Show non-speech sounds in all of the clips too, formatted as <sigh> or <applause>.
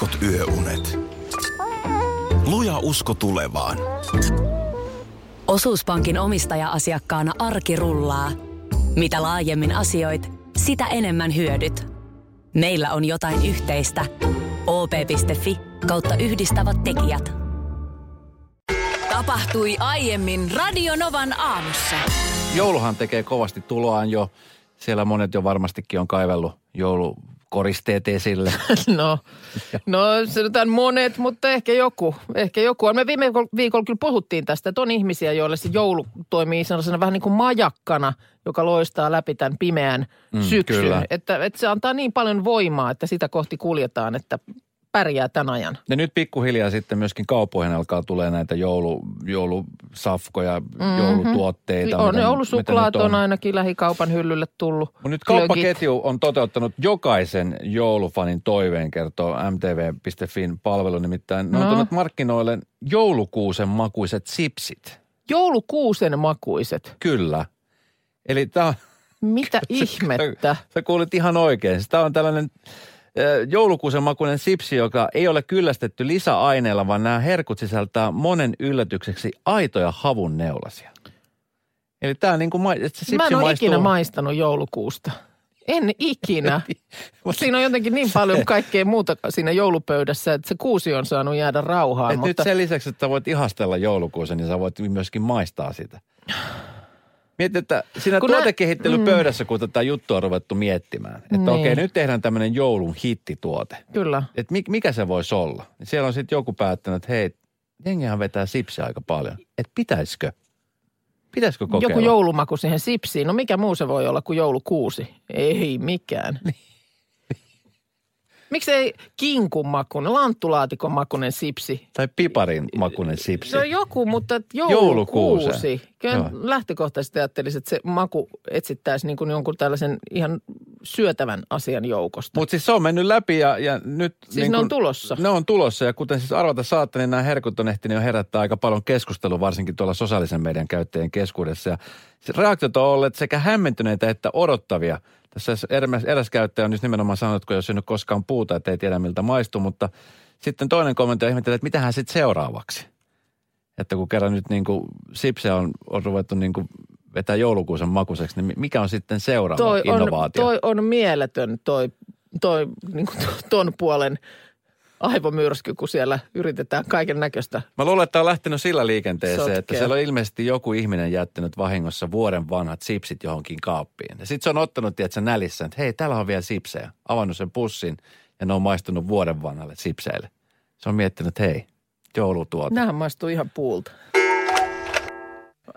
heikot yöunet. Luja usko tulevaan. Osuuspankin omistaja-asiakkaana arki rullaa. Mitä laajemmin asioit, sitä enemmän hyödyt. Meillä on jotain yhteistä. op.fi kautta yhdistävät tekijät. Tapahtui aiemmin Radionovan aamussa. Jouluhan tekee kovasti tuloaan jo. Siellä monet jo varmastikin on kaivellut joulukoristeet esille. <laughs> No, no sanotaan monet, mutta ehkä joku. Ehkä joku. Me viime viikolla kyllä puhuttiin tästä, että on ihmisiä, joille se joulu toimii sellaisena vähän niin kuin majakkana, joka loistaa läpi tämän pimeän Mm, syksyn. kyllä. Että, että se antaa niin paljon voimaa, että sitä kohti kuljetaan, että pärjää tämän ajan. Ja nyt pikkuhiljaa sitten myöskin kaupoihin alkaa tulee näitä joulu, joulusafkoja, mm-hmm. joulutuotteita. on, mitä- joulusuklaat mitä nyt on ainakin lähikaupan hyllylle tullut. Mut nyt kauppaketju on toteuttanut jokaisen joulufanin toiveen, kertoo mtv.fin palvelu. Nimittäin ne on No. tuonut markkinoille joulukuusen makuiset sipsit. Joulukuusen makuiset. Kyllä. Eli tämä Mitä <laughs> ihmettä? Sä kuulit ihan oikein. Tämä on tällainen joulukuusen makuinen sipsi, joka ei ole kyllästetty lisäaineella, vaan nämä herkut sisältää monen yllätykseksi aitoja havun neulasia. Eli tämä niin kuin, ma- että se sipsi Mä en ole maistuu... ikinä maistanut joulukuusta. En ikinä. <laughs> Siinä on jotenkin niin paljon kaikkea muuta siinä joulupöydässä, että se kuusi on saanut jäädä rauhaan. Et mutta Nyt sen lisäksi, että voit ihastella joulukuusen, niin sä voit myöskin maistaa sitä. Mieti, että siinä Kun tuotekehittelypöydässä, kun tätä juttua on ruvettu miettimään, että Niin. okei, nyt tehdään tämmöinen joulun hittituote. Kyllä. että mi- mikä se voisi olla. Siellä on sitten joku päättänyt, että hei, jengihän vetää sipsiä aika paljon. Että pitäisikö? Pitäisikö kokeilla? Joku joulumaku siihen sipsiin. No mikä muu se voi olla kuin joulukuusi? Ei mikään. Niin. Miksei kinkun makunen, lanttulaatikon makunen sipsi? Tai piparin makunen sipsi. Se on joku, mutta että Joulukuusen. joulukuusi. Kyllä Joo. lähtökohtaisesti ajattelisin, että se maku etsittäisi niin kuin jonkun tällaisen ihan syötävän asian joukosta. Mutta siis se on mennyt läpi ja, ja nyt... Siis ne on tulossa. Ne on tulossa ja kuten siis arvata saatte, niin nämä herkut on ehtinyt jo herättää aika paljon keskustelua, varsinkin tuolla sosiaalisen median käyttäjien keskuudessa. Ja reaktiot on olleet sekä hämmentyneitä että odottavia. Tässä eräs, eräs käyttäjä on just nimenomaan sanonut, kun ei ole syönyt koskaan puuta, että ei tiedä miltä maistuu, mutta sitten toinen kommentti ihmettelee, että mitähän sitten seuraavaksi. Että kun kerran nyt niin kuin sipse on, on ruvettu niin kuin vetää joulukuusen makuiseksi, niin mikä on sitten seuraava toi on, innovaatio? toi on mieletön toi, toi niin kuin ton puolen aivomyrsky, kun siellä yritetään kaiken näköistä. Mä luulen, että on lähtenyt sillä liikenteeseen, Sotkea. että siellä on ilmeisesti joku ihminen jättänyt vahingossa vuoden vanhat sipsit johonkin kaappiin. Ja sitten se on ottanut, tiedätkö, nälissä, että hei, täällä on vielä sipsejä. Avannut sen pussin ja ne on maistunut vuoden vanhalle sipseille. Se on miettinyt, että hei, joulutuote. Nämähän maistuu ihan puulta.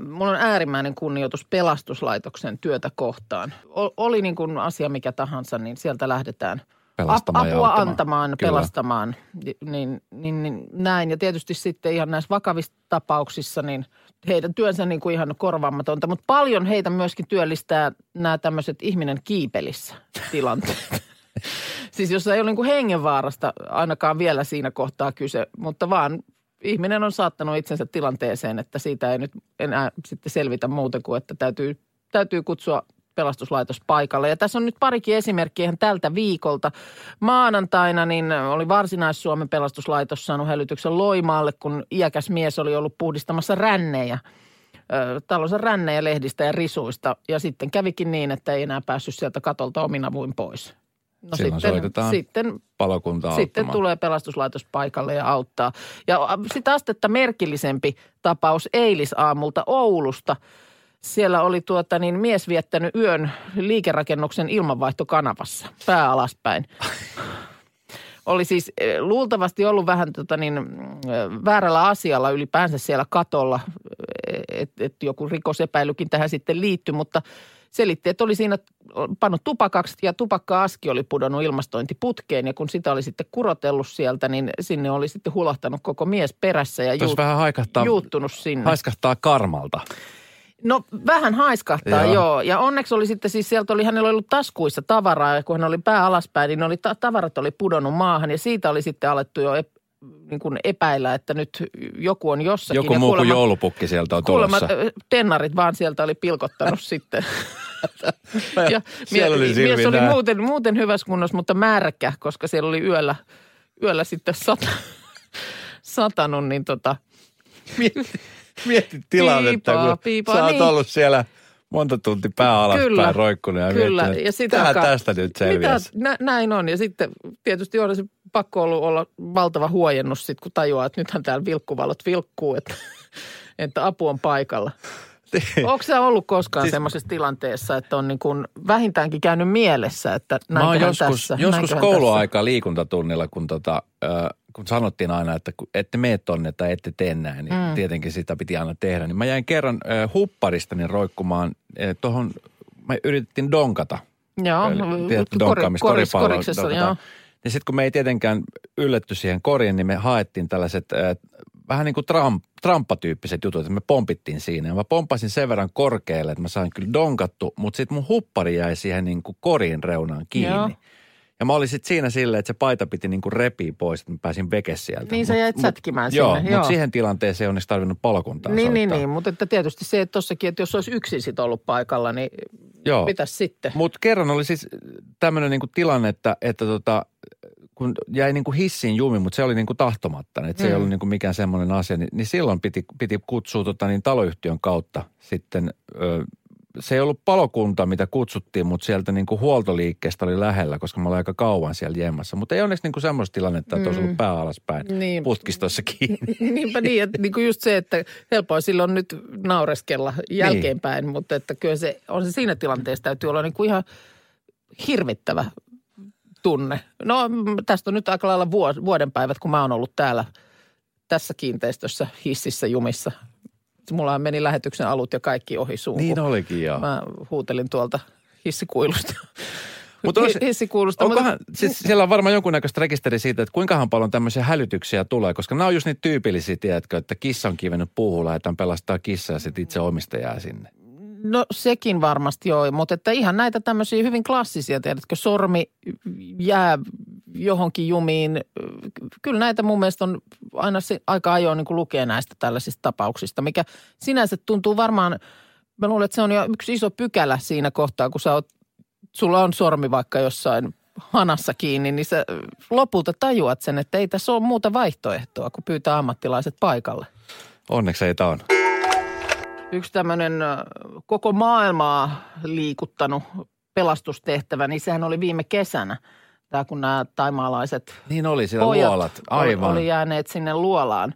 Mulla on äärimmäinen kunnioitus pelastuslaitoksen työtä kohtaan. O- oli niin kuin asia mikä tahansa, niin sieltä lähdetään Pelastamaan ja apua auttamaan. antamaan, Kyllä. pelastamaan. Niin, niin, niin näin. Ja tietysti sitten ihan näissä vakavissa tapauksissa, niin heidän työnsä niin kuin ihan korvaamatonta. Mutta paljon heitä myöskin työllistää nämä tämmöiset ihminen kiipelissä tilanteet. <laughs> siis jos ei ole niin kuin hengenvaarasta ainakaan vielä siinä kohtaa kyse, mutta vaan ihminen on saattanut itsensä tilanteeseen, että siitä ei nyt enää sitten selvitä muuten kuin, että täytyy, täytyy kutsua pelastuslaitos paikalle. Ja tässä on nyt parikin esimerkkiä ihan tältä viikolta. Maanantaina niin oli Varsinais-Suomen pelastuslaitos saanut hälytyksen Loimaalle, kun iäkäs mies oli ollut puhdistamassa rännejä talonsa rännejä lehdistä ja risuista. Ja sitten kävikin niin, että ei enää päässyt sieltä katolta omin avuin pois. No Silloin soitetaan sitten Palokuntaa sitten auttamaan. tulee pelastuslaitos paikalle ja auttaa. Ja sitten astetta merkillisempi tapaus eilisaamulta Oulusta. Siellä oli tuota niin mies viettänyt yön liikerakennuksen ilmanvaihtokanavassa, pää alaspäin. <laughs> Oli siis eh, luultavasti ollut vähän tota niin, eh, väärällä asialla ylipäänsä siellä katolla, että et joku rikosepäilykin tähän sitten liittyi, mutta selitti, että oli siinä pannut tupakaksi ja tupakka-aski oli pudonnut ilmastointiputkeen ja kun sitä oli sitten kurotellut sieltä, niin sinne oli sitten hulahtanut koko mies perässä ja Tuossa vähän haikahtaa, juuttunut sinne. haiskahtaa karmalta. No vähän haiskahtaa, Joo. joo. Ja onneksi oli sitten siis sieltä oli, hänellä ollut taskuissa tavaraa ja kun hän oli pää alaspäin, niin oli, ta- tavarat oli pudonnut maahan ja siitä oli sitten alettu jo ep, niin kuin epäillä, että nyt joku on jossakin. Joku muu kuin joulupukki sieltä on Kuulemma tulossa. tennarit vaan sieltä oli pilkottanut sitten. <laughs> ja Siellä oli mies oli nää. muuten, muuten hyvässä kunnossa, mutta märkä, koska siellä oli yöllä, yöllä sitten sata, <laughs> satanut, niin tota, <laughs> Mietit tilannetta, Piipaa, kun piipaa, sä oot niin. ollut siellä monta tunti pää alaspäin Kyllä, roikkunut ja Kyllä, miettinyt, ja sitä tähän aikaa- tästä nyt selviäisi. Mitä, nä, näin on. Ja sitten tietysti on se pakko ollut olla valtava huojennus sit, kun tajuaa, että nythän täällä vilkkuvalot vilkkuu, että, <laughs> että apu on paikalla. <laughs> Onko sä ollut koskaan Siis- semmoisessa tilanteessa, että on niin kuin vähintäänkin käynyt mielessä, että Mä oon näinköhän joskus, tässä, joskus kouluaika liikuntatunnilla, kun, tota, äh, kun sanottiin aina, että kun ette mene tonne tai ette tee näin, niin mm. tietenkin sitä piti aina tehdä. Niin mä jäin kerran äh, hupparistani roikkumaan äh, tuohon, mä yritettiin donkata. Joo, Eli Tiedätkö kori- donkkaamista, koris- koriksessa, donkataan. joo. Ja sitten kun me ei tietenkään ylletty siihen koriin, niin me haettiin tällaiset äh, vähän niin kuin tramp, tramppatyyppiset jutut, että me pompittiin siinä. Ja mä pompasin sen verran korkealle, että mä sain kyllä donkattu, mutta sitten mun huppari jäi siihen niin kuin korin reunaan kiinni. Joo. Ja mä olin sitten siinä silleen, että se paita piti niin kuin repii pois, että mä pääsin veke sieltä. Niin sä jäit sätkimään Joo, sinne, mutta joo. siihen tilanteeseen onneksi tarvinnut palokuntaa Niin, niin, soittaa. niin, mutta että tietysti se, että tossakin, että jos olisi yksin sit ollut paikalla, niin Joo. mitäs sitten? Mutta kerran oli siis tämmöinen niinku tilanne, että, että tota, kun jäi niinku hissiin jumi, mutta se oli niinku tahtomatta, että se ei Mm. ollut niinku mikään semmoinen asia, niin, niin silloin piti, piti kutsua tota niin taloyhtiön kautta sitten, ö, se ei ollut palokunta, mitä kutsuttiin, mutta sieltä niinku huoltoliikkeestä oli lähellä, koska mä olin aika kauan siellä jemmassa. Mutta ei onneksi niinku semmoista tilannetta, että olisi ollut pää alaspäin Niin. putkistossa kiinni. Niinpä niin, että niin kuin just se, että helpoa silloin nyt naureskella jälkeenpäin, niin. mutta että kyllä se on se siinä tilanteessa täytyy olla niin kuin ihan hirvittävä tunne. No mm, tästä on nyt aika lailla vuoden päivät, kun mä oon ollut täällä tässä kiinteistössä hississä jumissa. Mulla meni lähetyksen alut ja kaikki ohi suun. niin olikin joo. Mä huutelin tuolta hissikuilusta. <laughs> Mutta olisi- hissikuilusta. Onkohan, mutta- siis siellä on varmaan jonkunnäköistä rekisteri siitä, että kuinkahan paljon tämmöisiä hälytyksiä tulee, koska nämä on just niitä tyypillisiä, tiedätkö, että kissa on kivennyt puuhun, lähdetään pelastaa kissaa ja sitten itse omistaja jää sinne. No sekin varmasti joo, mutta että ihan näitä tämmöisiä hyvin klassisia, tiedätkö, sormi jää johonkin jumiin. Kyllä näitä mun mielestä on aina se aika ajoin niin lukee näistä tällaisista tapauksista, mikä sinänsä tuntuu varmaan, mä luulen, että se on jo yksi iso pykälä siinä kohtaa, kun sä oot, sulla on sormi vaikka jossain hanassa kiinni, niin sä lopulta tajuat sen, että ei tässä ole muuta vaihtoehtoa, kuin pyytää ammattilaiset paikalle. Onneksi ei tämä on. Yksi tämmöinen koko maailmaa liikuttanut pelastustehtävä, niin sehän oli viime kesänä. Tämä kun nämä taimaalaiset Niin oli siellä pojat luolat. Aivan. oli jääneet sinne luolaan.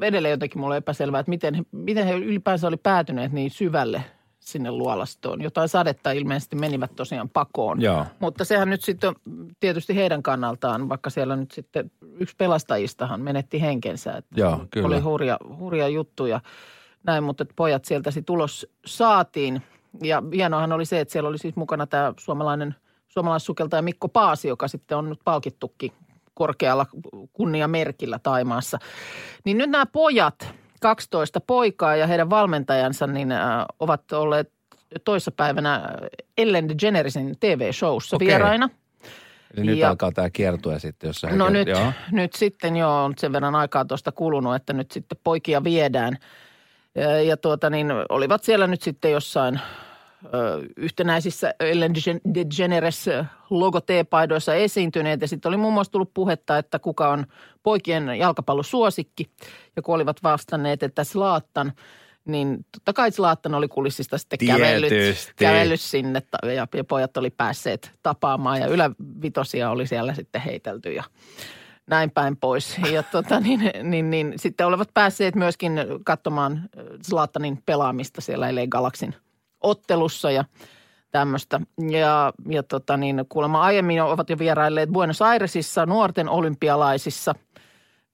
Edelleen jotenkin mulla on epäselvää, että miten, miten he ylipäänsä oli päätyneet niin syvälle sinne luolastoon. Jotain sadetta ilmeisesti menivät tosiaan pakoon. Joo. Mutta sehän nyt sitten on tietysti heidän kannaltaan, vaikka siellä nyt sitten yksi pelastajistahan menetti henkensä. Että Joo, kyllä. Oli hurja, hurja juttu ja näin, mutta että pojat sieltä sitten ulos saatiin. Ja hienoahan oli se, että siellä oli siis mukana tämä suomalainen, suomalaissukeltaja Mikko Paasi, joka sitten on nyt palkittukin korkealla kunniamerkillä Taimaassa. Niin nyt nämä pojat, 12 poikaa ja heidän valmentajansa, niin äh, ovat olleet toissapäivänä Ellen DeGeneresin TV-showssa vieraina. Eli nyt Ja- alkaa tämä kiertue sitten, jos No he- nyt, Joo. nyt sitten jo on sen verran aikaa tuosta kulunut, että nyt sitten poikia viedään. Ja, ja tuota niin, olivat siellä nyt sitten jossain yhtenäisissä Ellen DeGeneres logo-T-paidoissa esiintyneet. Ja sitten oli muun muassa tullut puhetta, että kuka on poikien jalkapallosuosikki. Ja kun olivat vastanneet, että Slaattan, niin totta kai Slaattan oli kulissista sitten kävellyt, kävellyt sinne ja, ja pojat oli päässeet tapaamaan ja ylävitosia oli siellä sitten heitelty ja näin päin pois. Ja <laughs> tota, niin, niin, niin, sitten olevat päässeet myöskin katsomaan äh, Zlatanin pelaamista siellä LA Galaxin ottelussa ja tämmöistä. Ja, ja tota niin, kuulemma aiemmin ovat jo vierailleet Buenos Airesissa nuorten olympialaisissa,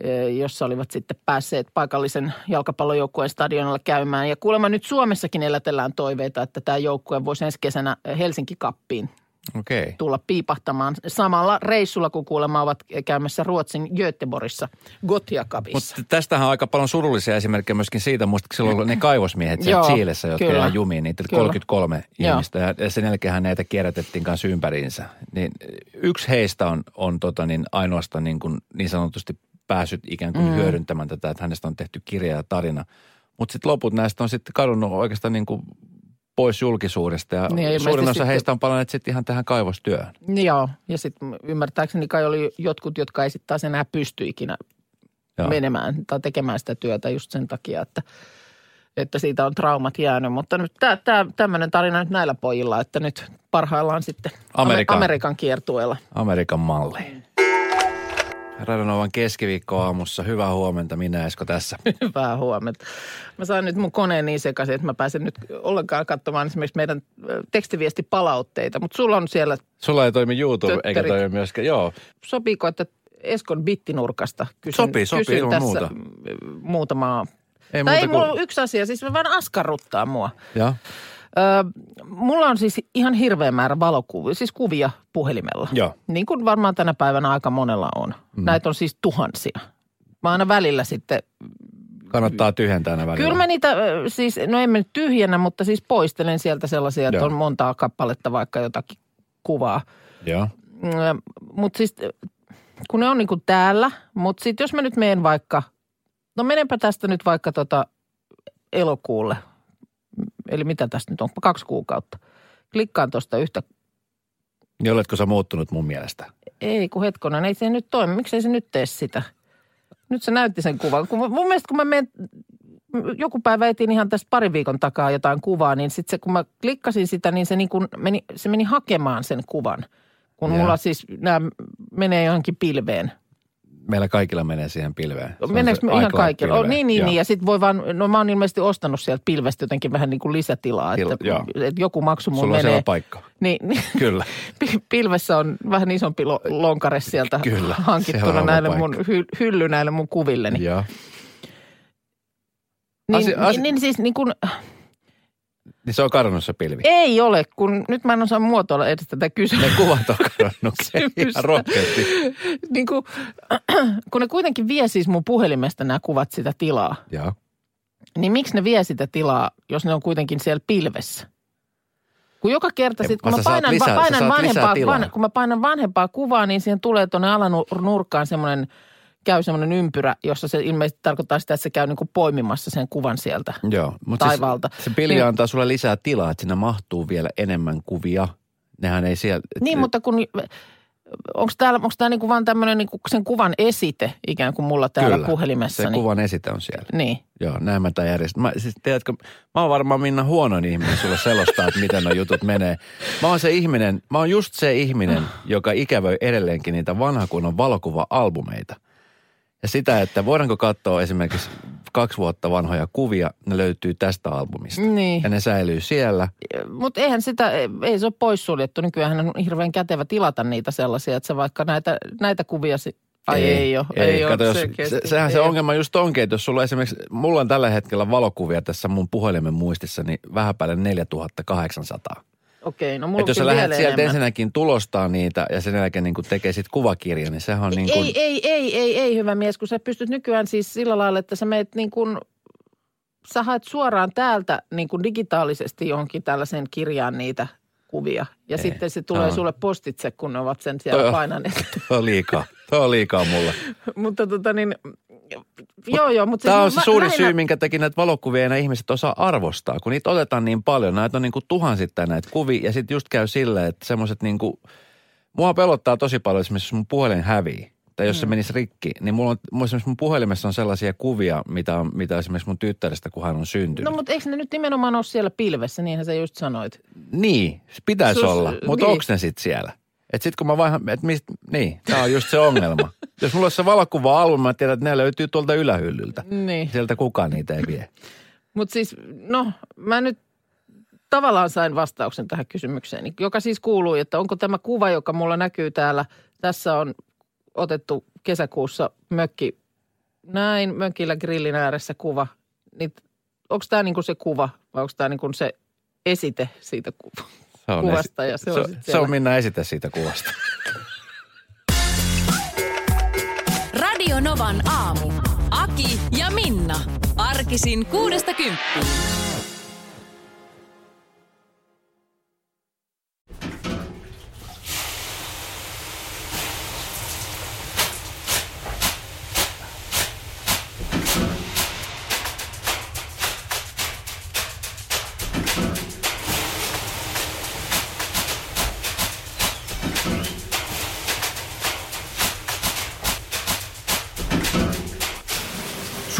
eh, jossa olivat sitten päässeet paikallisen jalkapallojoukkueen stadionilla käymään. Ja kuulemma nyt Suomessakin elätellään toiveita, että tämä joukkue voisi ensi kesänä Helsinki-kappiin Okei. tulla piipahtamaan samalla reissulla, kun kuulemma ovat käymässä Ruotsin Göteborgissa Gotia Cupissa. Mutta tästähän on aika paljon surullisia esimerkkejä myöskin siitä, muistatko silloin ne kaivosmiehet siellä Joo, Chiilessä, jotka kyllä. jäi jumiin, niitä Kyllä. 33 Joo. ihmistä ja- ja sen jälkeen näitä kierrätettiin kanssa ympäriinsä. Niin yksi heistä on, on tota niin ainoastaan niin, kuin niin sanotusti päässyt ikään kuin mm. hyödyntämään tätä, että hänestä on tehty kirja ja tarina. Mutta sitten loput näistä on sitten kadonnut oikeastaan niin kuin pois julkisuudesta. Ja Niin, suurin osa sitten- heistä on palanneet sitten ihan tähän kaivostyöhön. Joo, ja sitten ymmärtääkseni kai oli jotkut, jotka ei sitten taas enää pysty ikinä Joo. menemään tai tekemään sitä työtä just sen takia, että, että siitä on traumat jäänyt. Mutta nyt tää, tää, tämmöinen tarina nyt näillä pojilla, että nyt parhaillaan sitten Amerikan. Amerikan kiertueella. Amerikan malli. Radionovan keskiviikkoaamussa. Hyvää huomenta, minä Esko tässä. <laughs> Hyvää huomenta. Mä sain nyt mun koneen niin sekaisin, että mä pääsen nyt ollenkaan katsomaan esimerkiksi meidän tekstiviestipalautteita. Mutta sulla on siellä, Sulla ei toimi YouTube eikä Tötterit. toimi myöskään. Joo, sopiiko, että Eskon bittinurkasta kysyn, Sopii, sopii kysyn tässä muuta. muutamaa. ei tai ei muuta mulla kuin... ole yksi asia, siis mä vaan askarruttaa mua. Joo, Öö, mulla on siis ihan hirveä määrä valokuvia, siis kuvia puhelimella. Joo. Niin kuin varmaan tänä päivänä aika monella on. Mm. Näitä on siis tuhansia. Mä aina välillä sitten, kannattaa tyhjentää ne välillä. kyllä mä niitä ö, siis, no en mä nyt tyhjennä, mutta siis poistelen sieltä sellaisia, että Joo. on montaa kappaletta vaikka jotakin kuvaa. Joo, Mutta siis kun ne on niin kuin täällä, mutta sitten jos mä nyt menen vaikka, no menenpä tästä nyt vaikka tota elokuulle. Eli mitä tästä nyt on, kaksi kuukautta. Klikkaan tuosta yhtä, niin oletko sä muuttunut mun mielestä? ei kun hetkonen, ei se nyt toimi. Miksei se nyt tee sitä? Nyt se näytti sen kuvan. Kun, mun mielestä kun mä menen, joku päivä etin ihan tästä parin viikon takaa jotain kuvaa, niin sitten kun mä klikkasin sitä, niin se, niin kuin meni, se meni hakemaan sen kuvan. Kun Joo. mulla siis nämä menee johonkin pilveen. Meillä kaikilla menee siihen pilveen. Se on Meneekö se me ihan kaikilla? Oh, niin, niin, Joo. niin. Ja sitten voi vaan, no mä oon ilmeisesti ostanut sieltä pilvestä jotenkin vähän niin kuin lisätilaa, Til- että, että joku maksu mun Sulla on menee. siellä paikka. Niin, niin. <laughs> Kyllä. Pi- Pilvessä on vähän isompi lo- lonkare sieltä Kyllä, <laughs> hankittuna on näille paikka. mun hy- hylly näille mun kuvilleni. Joo. Niin, Asia- asia- niin, niin siis niin kun, Niin se on kadonnut se pilvi. ei ole, kun nyt mä en osaa muotoilla edes tätä Ne kysymystä. kuvat on kadonnut. <laughs> Ihan rohkeasti. niin kun, <clears throat> kun ne kuitenkin vie siis mun puhelimesta nämä kuvat sitä tilaa, Joo. niin miksi ne vie sitä tilaa, jos ne on kuitenkin siellä pilvessä? Kun joka kerta Ei, sit, kun mä painan, lisää- lisää, sä painan vanhempaa, van, kun mä painan vanhempaa kuvaa, niin siihen tulee tuonne alanurkkaan semmoinen, käy semmoinen ympyrä, jossa se ilmeisesti tarkoittaa sitä, että se käy niin kuin poimimassa sen kuvan sieltä. Joo. Mutta Taivaalta. Siis, se pilvi Niin- antaa sulle lisää tilaa, että sinne mahtuu vielä enemmän kuvia. Nehän ei siellä... Niin, mutta kun, onko tämä onks tää niinku vaan tämmöinen niinku sen kuvan esite ikään kuin mulla täällä Kyllä, puhelimessa? Se kuvan esite on siellä. Niin. Joo, näin mä tämän järjestän. Mä, siis tiedätkö, mä oon varmaan Minna huonoin ihminen sulle selostaa, että miten nuo jutut menee. Mä oon se ihminen, mä oon just se ihminen, joka ikävöi edelleenkin niitä vanha kunnon valokuva-albumeita. Ja sitä, että voidaanko katsoa esimerkiksi kaksi vuotta vanhoja kuvia, ne löytyy tästä albumista. Niin. Ja ne säilyy siellä. Mutta eihän sitä, ei se ole poissuljettu. Nykyään on hirveän kätevä tilata niitä sellaisia, että sä vaikka näitä, näitä kuvia, si- ai ei, ei ole. Ei, ole kato, jos, se, sehän se Ei ongelma just onkin, että jos sulla esimerkiksi, mulla on tällä hetkellä valokuvia tässä mun puhelimen muistissa, niin vähän päälle 4800. Okei, no mulla Että jos sä lähdet sieltä enemmän. ensinnäkin tulostaa niitä ja sen jälkeen niin tekee sit kuvakirja, niin sehän on niin kuin, Ei, ei, ei, ei, ei, hyvä mies, kun sä pystyt nykyään siis sillä lailla, että sä meet niin kuin, sä haet suoraan täältä niin kuin digitaalisesti johonkin tällaiseen kirjaan niitä kuvia. Ja Ei, sitten se tulee on. sulle postitse, kun ne ovat sen siellä Toi on- painaneet. Tuo on liikaa. Tuo on liikaa mulle. <laughs> mutta tota niin, joo joo, mutta Tämä on siis se suuri lähinnä- syy, minkä takia näitä valokuvia enää ihmiset osaa arvostaa. Kun niitä otetaan niin paljon, näitä on niin kuin tuhansittain näitä kuvia. Ja sitten just käy silleen, että semmoiset niin kuin, mua pelottaa tosi paljon esimerkiksi, jos mun puhelin hävii. Tai jos se menisi rikki, niin mulla on, mulla esimerkiksi mun puhelimessa on sellaisia kuvia, mitä, on, mitä esimerkiksi mun tyttärestä, kun hän on syntynyt. No mutta eikö ne nyt nimenomaan ole siellä pilvessä, niinhän sä just sanoit. Niin, pitäisi Sus- olla, mutta niin. onko ne sitten siellä? Et sit kun mä vaihan, että mist, niin, tämä on just se ongelma. <laughs> Jos mulla olisi se valokuva-albumi, mä tiedän, että ne löytyy tuolta ylähyllyltä. Niin. Sieltä kukaan niitä ei vie. Mutta siis, no, mä nyt tavallaan sain vastauksen tähän kysymykseen, joka siis kuuluu, että onko tämä kuva, joka mulla näkyy täällä, tässä on otettu kesäkuussa mökki, näin, mökillä grillin ääressä kuva, niin onko tämä niinku se kuva vai onko tämä niinku se esite siitä Se on kuvasta ja se on se, sit se on Minna esite siitä kuvasta. Radio Novan aamu. Aki ja Minna. Arkisin kuudesta kymppiin.